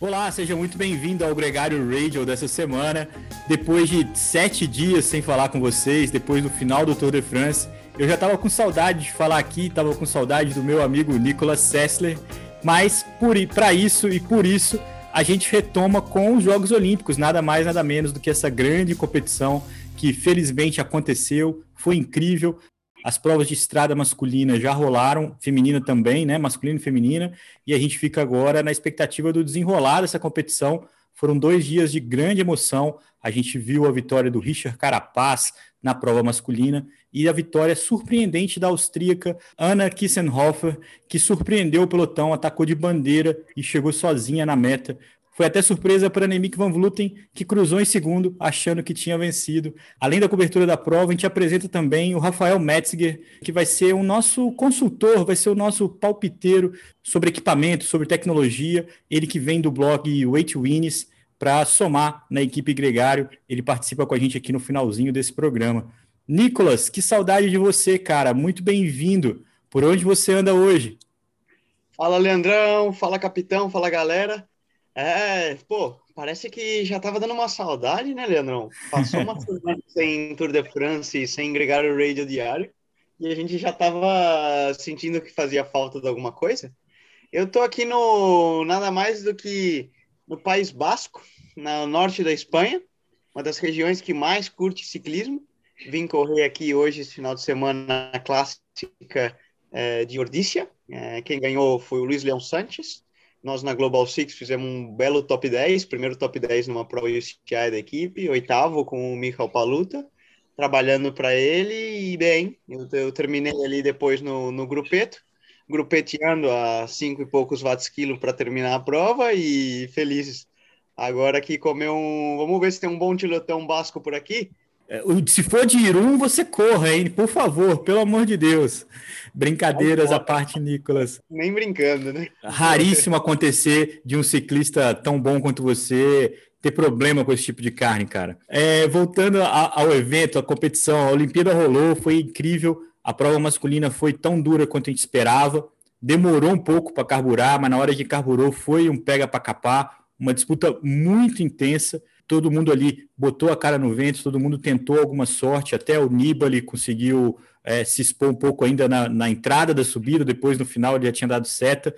Olá, seja muito bem-vindo ao Gregário Radio dessa semana. Depois de sete dias sem falar com vocês, depois do final do Tour de France, eu já estava com saudade de falar aqui, estava com saudade do meu amigo Nicolas Sessler, mas para isso e por isso a gente retoma com os Jogos Olímpicos, nada mais, nada menos do que essa grande competição que felizmente aconteceu, foi incrível. As provas de estrada masculina já rolaram, feminina também, né? Masculina e feminina, e a gente fica agora na expectativa do desenrolar dessa competição. Foram dois dias de grande emoção. A gente viu a vitória do Richard Carapaz na prova masculina e a vitória surpreendente da austríaca Anna Kissenhofer, que surpreendeu o pelotão, atacou de bandeira e chegou sozinha na meta. Foi até surpresa para Nemik Van Vluten, que cruzou em segundo, achando que tinha vencido. Além da cobertura da prova, a gente apresenta também o Rafael Metzger, que vai ser o nosso consultor, vai ser o nosso palpiteiro sobre equipamento, sobre tecnologia. Ele que vem do blog Weight Winners para somar na equipe Gregário. Ele participa com a gente aqui no finalzinho desse programa. Nicolas, que saudade de você, cara. Muito bem-vindo. Por onde você anda hoje? Fala, Leandrão. Fala, capitão. Fala, galera. É, pô, parece que já tava dando uma saudade, né, Leandrão? Passou uma semana sem Tour de France, sem agregar o radio diário, e a gente já tava sentindo que fazia falta de alguma coisa. Eu tô aqui no nada mais do que no País Basco, no norte da Espanha, uma das regiões que mais curte ciclismo. Vim correr aqui hoje, esse final de semana, na clássica é, de Ordícia. É, quem ganhou foi o Luiz Leão Sanches nós na Global Six fizemos um belo top 10, primeiro top 10 numa Pro UCI da equipe, oitavo com o Michael Paluta, trabalhando para ele e bem, eu, eu, terminei ali depois no, no grupeto, grupeteando a cinco e poucos watts quilo para terminar a prova e felizes. Agora aqui comer um, vamos ver se tem um bom tilotão basco por aqui, se for de Irum, você corra, hein? Por favor, pelo amor de Deus. Brincadeiras à parte, Nicolas. Nem brincando, né? Raríssimo acontecer de um ciclista tão bom quanto você ter problema com esse tipo de carne, cara. É, voltando a, ao evento, a competição, a Olimpíada rolou, foi incrível. A prova masculina foi tão dura quanto a gente esperava. Demorou um pouco para carburar, mas na hora que carburou foi um pega para capar, uma disputa muito intensa todo mundo ali botou a cara no vento, todo mundo tentou alguma sorte, até o Nibali conseguiu é, se expor um pouco ainda na, na, entrada da subida, depois no final ele já tinha dado seta,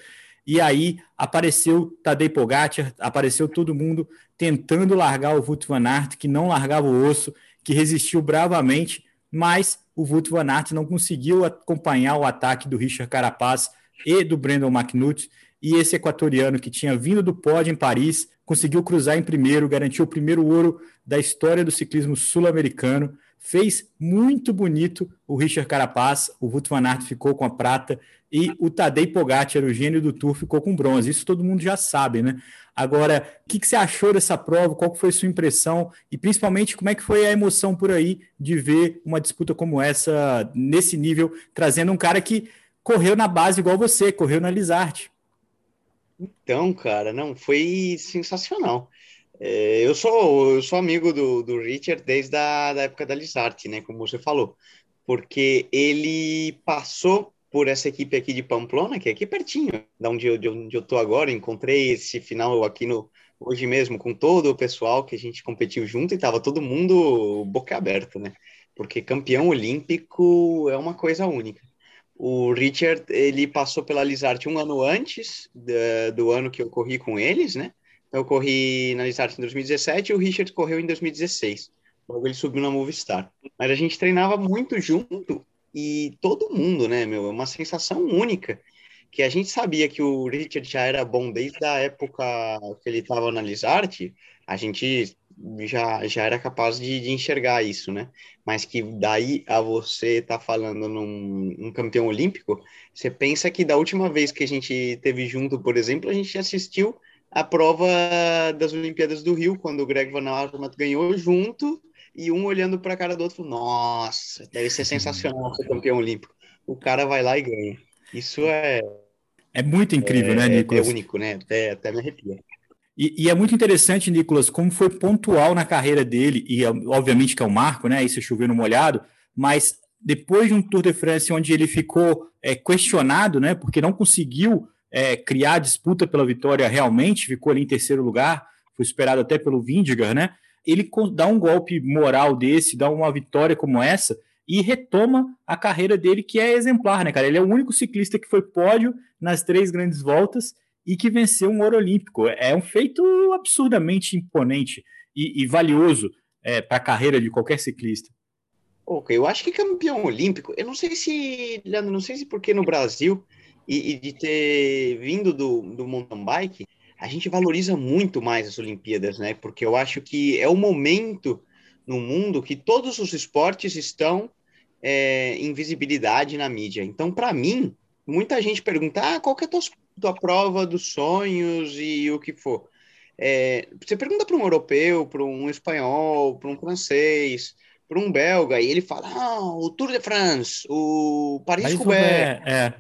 e aí apareceu Tadej Pogacar, apareceu todo mundo tentando largar o Wout van Aert, que não largava o osso, que resistiu bravamente, mas o Wout van Aert não conseguiu acompanhar o ataque do Richard Carapaz e do Brandon McNutt, e esse equatoriano que tinha vindo do pódio em Paris, conseguiu cruzar em primeiro, garantiu o primeiro ouro da história do ciclismo sul-americano, fez muito bonito o Richard Carapaz, o Wout van Aert ficou com a prata e o Tadej Pogacar, o gênio do Tour, ficou com bronze. Isso todo mundo já sabe, né? Agora, o que, que, você achou dessa prova? Qual foi a sua impressão? E principalmente, como é que foi a emoção por aí de ver uma disputa como essa, nesse nível, trazendo um cara que correu na base igual você, correu na Lizarte. Então, cara, não, foi sensacional. É, eu sou eu sou amigo do, do Richard desde a da época da Lizarte, né, como você falou, porque ele passou por essa equipe aqui de Pamplona, que é aqui pertinho, da onde eu, de onde eu tô agora, encontrei esse final aqui no hoje mesmo com todo o pessoal que a gente competiu junto e tava todo mundo boca aberta, né? Porque campeão olímpico é uma coisa única. O Richard, ele passou pela Lizarte um ano antes do ano que eu corri com eles, né? Eu corri na Lizarte em 2017 e o Richard correu em 2016. Logo ele subiu na Movistar. Mas a gente treinava muito junto e todo mundo, né, meu? É uma sensação única. Que a gente sabia que o Richard já era bom desde a época que ele estava na Lizarte. A gente já, já era capaz de, de, enxergar isso, né? Mas que daí a você tá falando num um campeão olímpico, você pensa que da última vez que a gente teve junto, por exemplo, a gente assistiu a prova das Olimpíadas do Rio, quando o Greg Van Aert ganhou junto, e um olhando para a cara do outro, falou, nossa, deve ser sensacional ser campeão olímpico. O cara vai lá e ganha. Isso é... É muito incrível, né, é, né, Nicolas? É único, né? Até, até me arrepia. E, e, é muito interessante, Nicolas, como foi pontual na carreira dele, e obviamente que é o um marco, né? Isso é no molhado, mas depois de um Tour de France onde ele ficou é, questionado, né? Porque não conseguiu é, criar disputa pela vitória realmente, ficou ali em terceiro lugar, foi superado até pelo Vindigar, né? Ele dá um golpe moral desse, dá uma vitória como essa e retoma a carreira dele, que é exemplar, né, cara? Ele é o único ciclista que foi pódio nas três grandes voltas e que venceu um ouro olímpico. É um feito absurdamente imponente e, e valioso é, para a carreira de qualquer ciclista. Ok, eu acho que campeão olímpico, eu não sei se, Leandro, não sei se porque no Brasil e, e, de ter vindo do, do mountain bike, a gente valoriza muito mais as Olimpíadas, né? Porque eu acho que é o momento no mundo que todos os esportes estão é, em visibilidade na mídia. Então, para mim, muita gente pergunta: ah, qual que é a tua, tua prova dos sonhos e o que for. É, você pergunta para um europeu, para um espanhol, para um francês, para um belga, e ele fala: ah, o Tour de France, o Paris-Roubaix. É.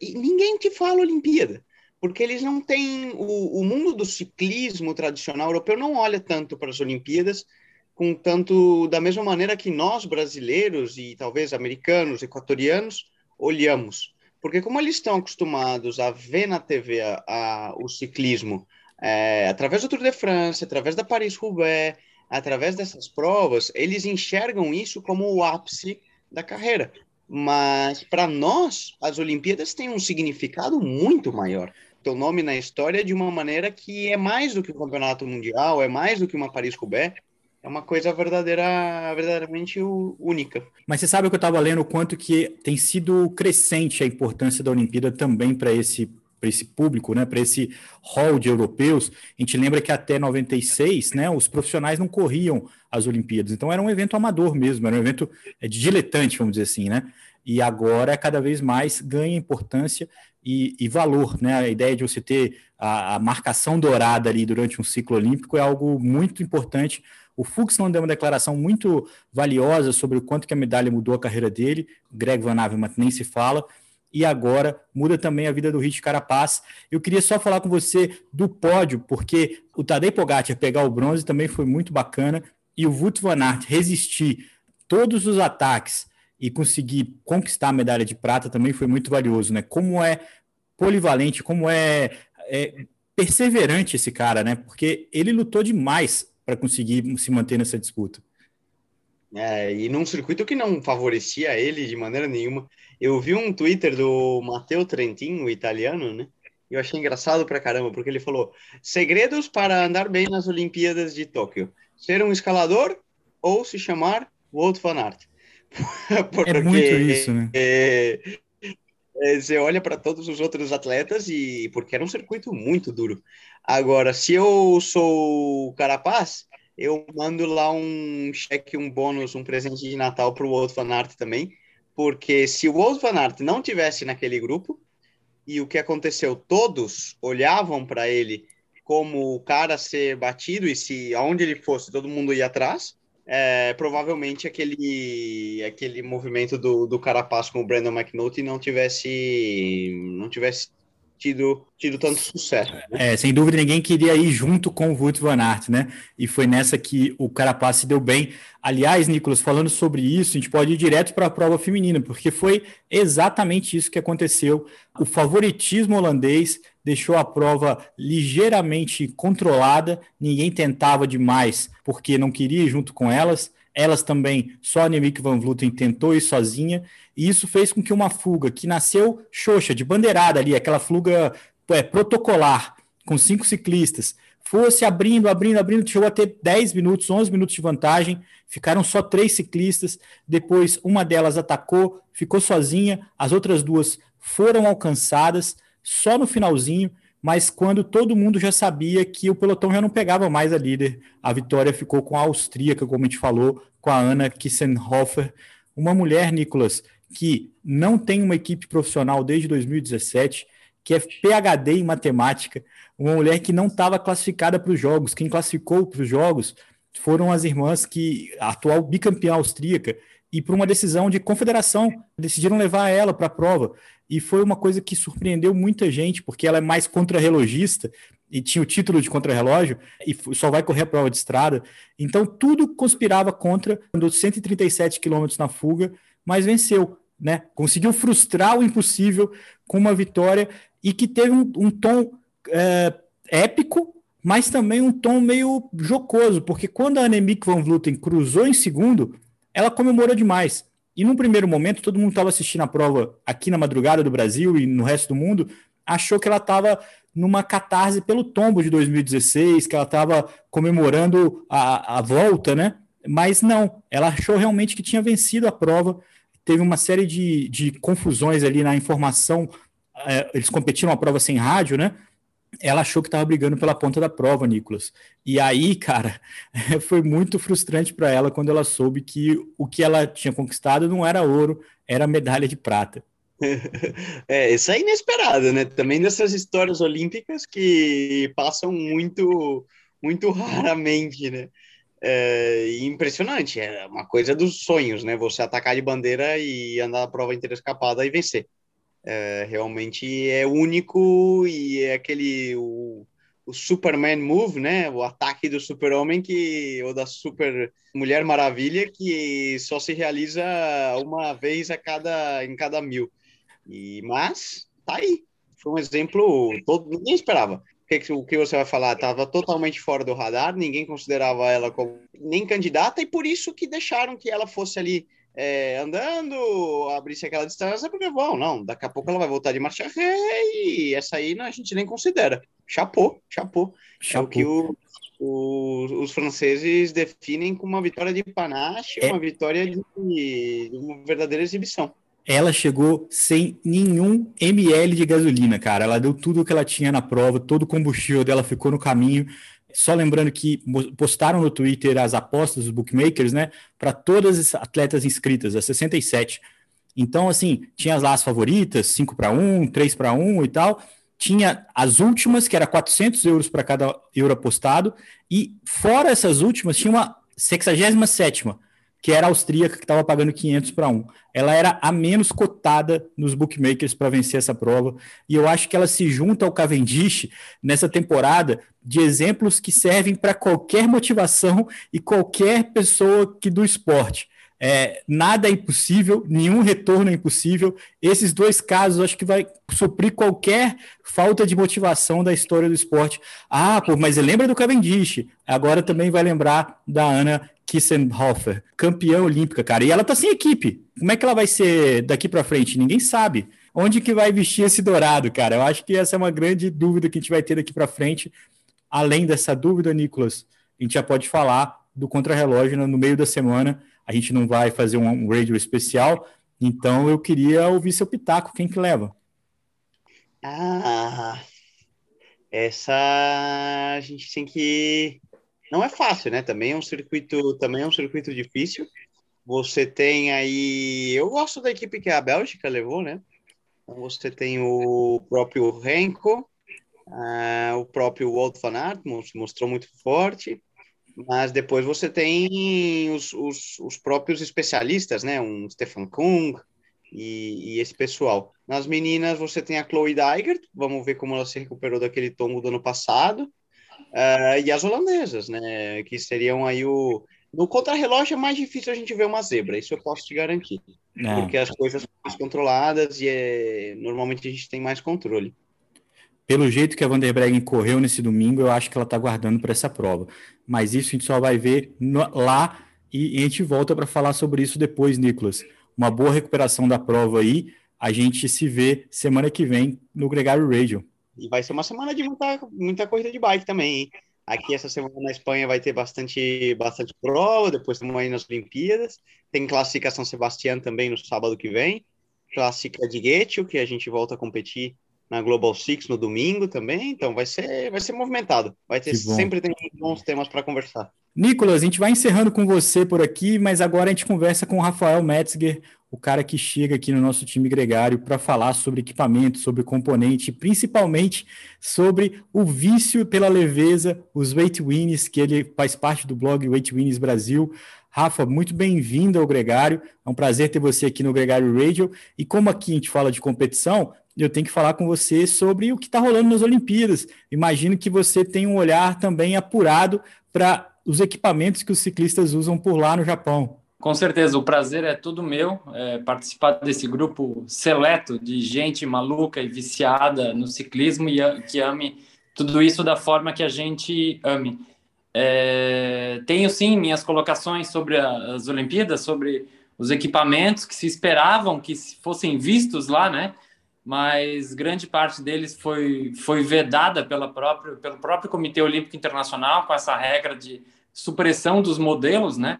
E ninguém te fala Olimpíada, porque eles não têm. O, o mundo do ciclismo tradicional europeu não olha tanto para as Olimpíadas com tanto da mesma maneira que nós brasileiros e talvez americanos, equatorianos olhamos, porque como eles estão acostumados a ver na TV a, a, o ciclismo é, através do Tour de France, através da Paris-Roubaix, através dessas provas, eles enxergam isso como o ápice da carreira. Mas para nós, as Olimpíadas têm um significado muito maior. Teu nome na história de uma maneira que é mais do que um campeonato mundial, é mais do que uma Paris-Roubaix, é uma coisa verdadeira, verdadeiramente única. Mas você sabe que eu estava lendo o quanto que tem sido crescente a importância da Olimpíada também para esse para esse público, né, para esse hall de europeus. A gente lembra que até 96, né, os profissionais não corriam as Olimpíadas, então era um evento amador mesmo, era um evento é, de diletante, vamos dizer assim, né? E agora cada vez mais ganha importância e, e valor, né? A ideia de você ter a, a marcação dourada ali durante um ciclo olímpico é algo muito importante o Fux não deu uma declaração muito valiosa sobre o quanto que a medalha mudou a carreira dele. Greg Van Avermaet nem se fala. E agora muda também a vida do Rich Carapaz. Eu queria só falar com você do pódio, porque o Tadej Pogacar pegar o bronze também foi muito bacana e o Wout van Aert resistir todos os ataques e conseguir conquistar a medalha de prata também foi muito valioso, né? Como é polivalente, como é, é perseverante esse cara, né? Porque ele lutou demais para conseguir se manter nessa disputa. É, e num circuito que não favorecia ele de maneira nenhuma. Eu vi um Twitter do Matteo Trentin, o italiano, né? E eu achei engraçado pra caramba, porque ele falou: segredos para andar bem nas Olimpíadas de Tóquio: ser um escalador ou se chamar Walt Van Aert. porque, é muito isso, né? É, é, você olha para todos os outros atletas e porque era um circuito muito duro. Agora, se eu sou Carapaz, eu mando lá um cheque, um bônus, um presente de Natal para o Wolf Van Aert também, porque se o Wolf Van Aert não tivesse naquele grupo e o que aconteceu, todos olhavam para ele como o cara ser batido e se aonde ele fosse todo mundo ia atrás, é, provavelmente aquele aquele movimento do, do Carapaz com o Brandon McNulty não tivesse não tivesse tido, tido tanto sucesso. Né? É, sem dúvida ninguém queria ir junto com o Wout van Aert, né? E foi nessa que o Carapaz se deu bem. Aliás, Nicolas, falando sobre isso, a gente pode ir direto para a prova feminina, porque foi exatamente isso que aconteceu. O favoritismo holandês deixou a prova ligeiramente controlada, ninguém tentava demais porque não queria ir junto com elas. Elas também, só a Annemiek van Vleuten tentou ir sozinha, e isso fez com que uma fuga que nasceu xoxa, de bandeirada ali, aquela fuga é, protocolar, com cinco ciclistas, fosse abrindo, abrindo, abrindo, chegou a ter 10 minutos, 11 minutos de vantagem, ficaram só três ciclistas, depois uma delas atacou, ficou sozinha, as outras duas foram alcançadas só no finalzinho, mas quando todo mundo já sabia que o pelotão já não pegava mais a líder, a vitória ficou com a austríaca, como a gente falou, com a Ana Kissenhofer, uma mulher, Nicolas, que não tem uma equipe profissional desde 2017, que é PhD em matemática, uma mulher que não estava classificada para os jogos. Quem classificou para os jogos foram as irmãs que, a atual bicampeã austríaca, e por uma decisão de confederação, decidiram levar ela para a prova. E foi uma coisa que surpreendeu muita gente, porque ela é mais contrarrelogista e tinha o título de contrarrelógio e só vai correr a prova de estrada. Então tudo conspirava contra, andou 137 quilômetros na fuga, mas venceu. né? Conseguiu frustrar o impossível com uma vitória e que teve um, um tom é, épico, mas também um tom meio jocoso, porque quando a Annemiek van Vleuten cruzou em segundo, ela comemorou demais. E num primeiro momento, todo mundo estava assistindo a prova aqui na madrugada do Brasil e no resto do mundo, achou que ela estava numa catarse pelo tombo de 2016, que ela estava comemorando a, a volta, né? Mas não, ela achou realmente que tinha vencido a prova. Teve uma série de, de confusões ali na informação. É, eles competiram a prova sem rádio, né? Ela achou que estava brigando pela ponta da prova, Nicolas. E aí, cara, foi muito frustrante para ela quando ela soube que o que ela tinha conquistado não era ouro, era medalha de prata. É, isso é inesperado, né? Também dessas histórias olímpicas que passam muito, muito raramente, né? É impressionante, é uma coisa dos sonhos, né? Você atacar de bandeira e andar a prova inteira escapada e vencer. É, realmente é único e é aquele o, o Superman move, né? O ataque do Super-Homem que ou da Super Mulher Maravilha que só se realiza uma vez a cada em cada mil. E mas tá aí. Foi um exemplo todo ninguém esperava que, o que você vai falar estava totalmente fora do radar, ninguém considerava ela como nem candidata, e por isso que deixaram que ela fosse ali é, andando, abrisse aquela distância, porque, bom, não, daqui a pouco ela vai voltar de marcha ré, e essa aí não, a gente nem considera. Chapou, chapou. É o que o, o, os franceses definem como uma vitória de panache, é. uma vitória de, de uma verdadeira exibição ela chegou sem nenhum ml de gasolina, cara. Ela deu tudo o que ela tinha na prova, todo o combustível dela ficou no caminho. Só lembrando que postaram no Twitter as apostas dos bookmakers, né, para todas as atletas inscritas, as 67. Então, assim, tinha lá as favoritas, 5 para 1, 3 para 1 e tal. Tinha as últimas, que era 400 euros para cada euro apostado. E fora essas últimas, tinha uma 67 que era austríaca, que estava pagando 500 para 1. Ela era a menos cotada nos bookmakers para vencer essa prova, e eu acho que ela se junta ao Cavendish nessa temporada de exemplos que servem para qualquer motivação e qualquer pessoa que do esporte. É, nada é impossível, nenhum retorno é impossível. Esses dois casos acho que vai suprir qualquer falta de motivação da história do esporte. Ah, pô, mas lembra do Cavendish. Agora também vai lembrar da Ana Kissenhofer, campeã olímpica, cara. E ela tá sem equipe. Como é que ela vai ser daqui para frente? Ninguém sabe. Onde que vai vestir esse dourado, cara? Eu acho que essa é uma grande dúvida que a gente vai ter daqui para frente. Além dessa dúvida, Nicolas, a gente já pode falar do contrarrelógio no meio da semana. A gente não vai fazer um radio especial, então eu queria ouvir seu pitaco. Quem que leva? Ah, essa a gente tem que não é fácil, né? Também é um circuito, também é um circuito difícil. Você tem aí, eu gosto da equipe que a Bélgica levou, né? Então você tem o próprio Renko, uh, o próprio Walt van Aert, mostrou muito forte, mas depois você tem os, os, os próprios especialistas, né? Um Stefan Kung e, e, esse pessoal. Nas meninas você tem a Chloe Dygert, vamos ver como ela se recuperou daquele tombo do ano passado. Uh, e as holandesas, né? Que seriam aí o. No contrarrelógio é mais difícil a gente ver uma zebra, isso eu posso te garantir. É. Porque as coisas são mais controladas e é... normalmente a gente tem mais controle. Pelo jeito que a Vanderbreggen correu nesse domingo, eu acho que ela está guardando para essa prova. Mas isso a gente só vai ver no... lá e a gente volta para falar sobre isso depois, Nicolas. Uma boa recuperação da prova aí. A gente se vê semana que vem no Gregário Radio. E vai ser uma semana de muita, muita corrida de bike também, hein? Aqui essa semana na Espanha vai ter bastante, bastante prova, depois estamos aí nas Olimpíadas. Tem classificação Sebastião também no sábado que vem. Clássica de Getio, que a gente volta a competir na Global Six no domingo também. Então vai ser, vai ser movimentado. Vai ter sempre tem bons temas para conversar. Nicolas, a gente vai encerrando com você por aqui, mas agora a gente conversa com o Rafael Metzger, o cara que chega aqui no nosso time gregário para falar sobre equipamento, sobre componente, principalmente sobre o vício pela leveza, os weight wins, que ele faz parte do blog Weight Wins Brasil. Rafa, muito bem-vindo ao Gregário. É um prazer ter você aqui no Gregário Radio. E como aqui a gente fala de competição, eu tenho que falar com você sobre o que está rolando nas Olimpíadas. Imagino que você tem um olhar também apurado para os equipamentos que os ciclistas usam por lá no Japão. Com certeza, o prazer é todo meu é, participar desse grupo seleto de gente maluca e viciada no ciclismo e que ame tudo isso da forma que a gente ame. É, tenho sim minhas colocações sobre as Olimpíadas, sobre os equipamentos que se esperavam que fossem vistos lá, né? Mas grande parte deles foi, foi vedada pela própria, pelo próprio Comitê Olímpico Internacional com essa regra de supressão dos modelos, né?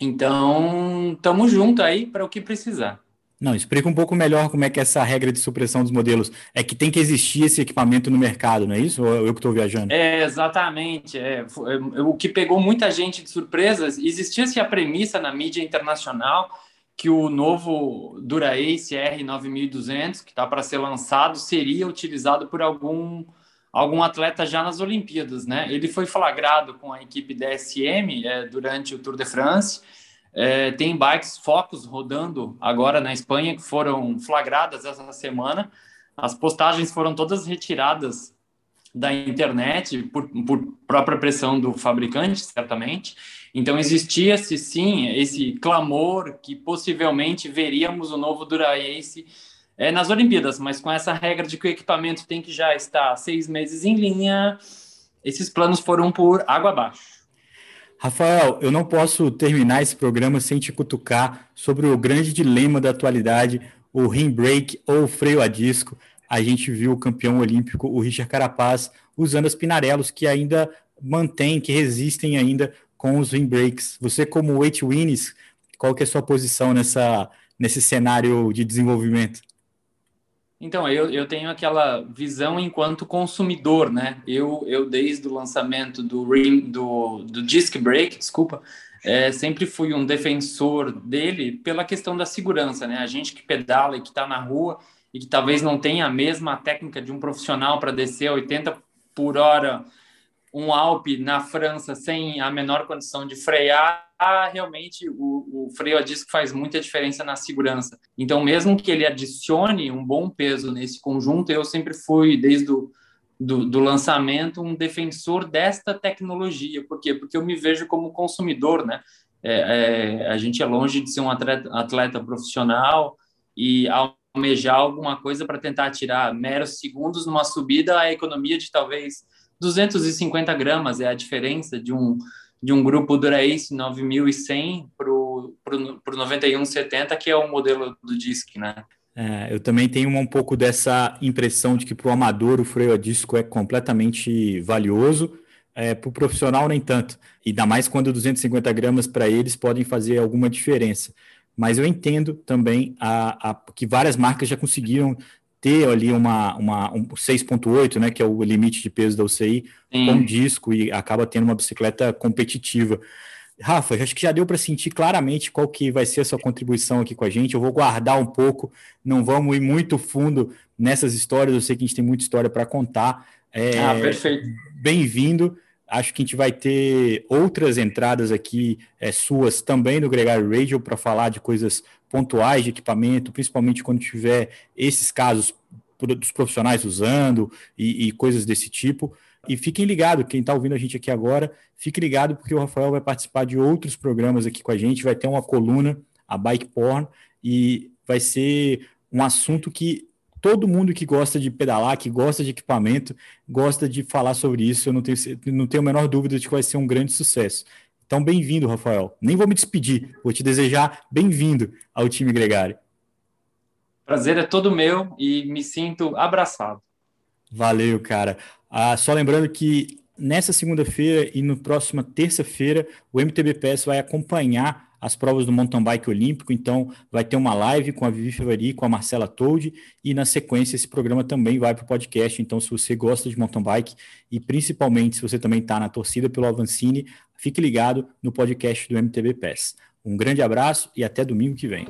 Então, estamos juntos aí para o que precisar. Não, explica um pouco melhor como é que é essa regra de supressão dos modelos. É que tem que existir esse equipamento no mercado, não é isso? Ou eu que estou viajando? É, exatamente. É, é, o que pegou muita gente de surpresas, existia-se a premissa na mídia internacional que o novo Dura-Ace R9200, que está para ser lançado, seria utilizado por algum algum atleta já nas Olimpíadas, né? Ele foi flagrado com a equipe DSM é, durante o Tour de France. É, tem bikes Focus rodando agora na Espanha que foram flagradas essa semana. As postagens foram todas retiradas da internet por, por própria pressão do fabricante, certamente. Então existia-se sim esse clamor que possivelmente veríamos o novo Dura-Ace é, nas Olimpíadas, mas com essa regra de que o equipamento tem que já estar seis meses em linha, esses planos foram por água abaixo. Rafael, eu não posso terminar esse programa sem te cutucar sobre o grande dilema da atualidade, o rim brake ou freio a disco. A gente viu o campeão olímpico, o Richard Carapaz, usando as pinarelos que ainda mantêm, que resistem ainda com os rim brakes. Você como weight winners, qual que é a sua posição nessa, nesse cenário de desenvolvimento? Então, eu, eu tenho aquela visão enquanto consumidor, né? Eu, eu desde o lançamento do, ring, do, do Disc Brake, desculpa, é, sempre fui um defensor dele pela questão da segurança, né? A gente que pedala e que está na rua e que talvez não tenha a mesma técnica de um profissional para descer a 80 por hora um Alpe na França sem a menor condição de frear, realmente o, o, freio a disco faz muita diferença na segurança. Então, mesmo que ele adicione um bom peso nesse conjunto, eu sempre fui, desde o do, do lançamento, um defensor desta tecnologia. Por quê? Porque eu me vejo como consumidor, né? É, é, a gente é longe de ser um atleta, atleta profissional e almejar alguma coisa para tentar tirar meros segundos numa subida, a economia de talvez 250 gramas é a diferença de um, de um grupo Dura-Ace 9100 para o 9170, que é o modelo do disc, né? É, eu também tenho um pouco dessa impressão de que para o amador o freio a disco é completamente valioso, é, para o profissional nem tanto. E ainda mais quando 250 gramas para eles podem fazer alguma diferença. Mas eu entendo também a, a, que várias marcas já conseguiram ter ali uma, uma um 6.8, né, que é o limite de peso da UCI, Sim. com disco e acaba tendo uma bicicleta competitiva. Rafa, acho que já deu para sentir claramente qual que vai ser a sua contribuição aqui com a gente. Eu vou guardar um pouco, não vamos ir muito fundo nessas histórias. Eu sei que a gente tem muita história para contar. É, ah, perfeito. Bem-vindo. Acho que a gente vai ter outras entradas aqui é, suas também no Gregário Radio para falar de coisas pontuais de equipamento, principalmente quando tiver esses casos dos profissionais usando e, e coisas desse tipo. E fiquem ligados, quem está ouvindo a gente aqui agora, fique ligado porque o Rafael vai participar de outros programas aqui com a gente, vai ter uma coluna, a Bike Porn, e vai ser um assunto que todo mundo que gosta de pedalar, que gosta de equipamento, gosta de falar sobre isso. Eu não tenho, não tenho a menor dúvida de que vai ser um grande sucesso. Então, bem-vindo, Rafael. Nem vou me despedir, vou te desejar bem-vindo ao time Gregário. Prazer é todo meu e me sinto abraçado. Valeu, cara. Ah, só lembrando que nessa segunda-feira e no próxima terça-feira, o MTB PES vai acompanhar as provas do mountain bike olímpico, então vai ter uma live com a Vivi Fevari, com a Marcela Told, e na sequência esse programa também vai para o podcast, então se você gosta de mountain bike e principalmente se você também está na torcida pelo Avancini, fique ligado no podcast do MTB PES. Um grande abraço e até domingo que vem.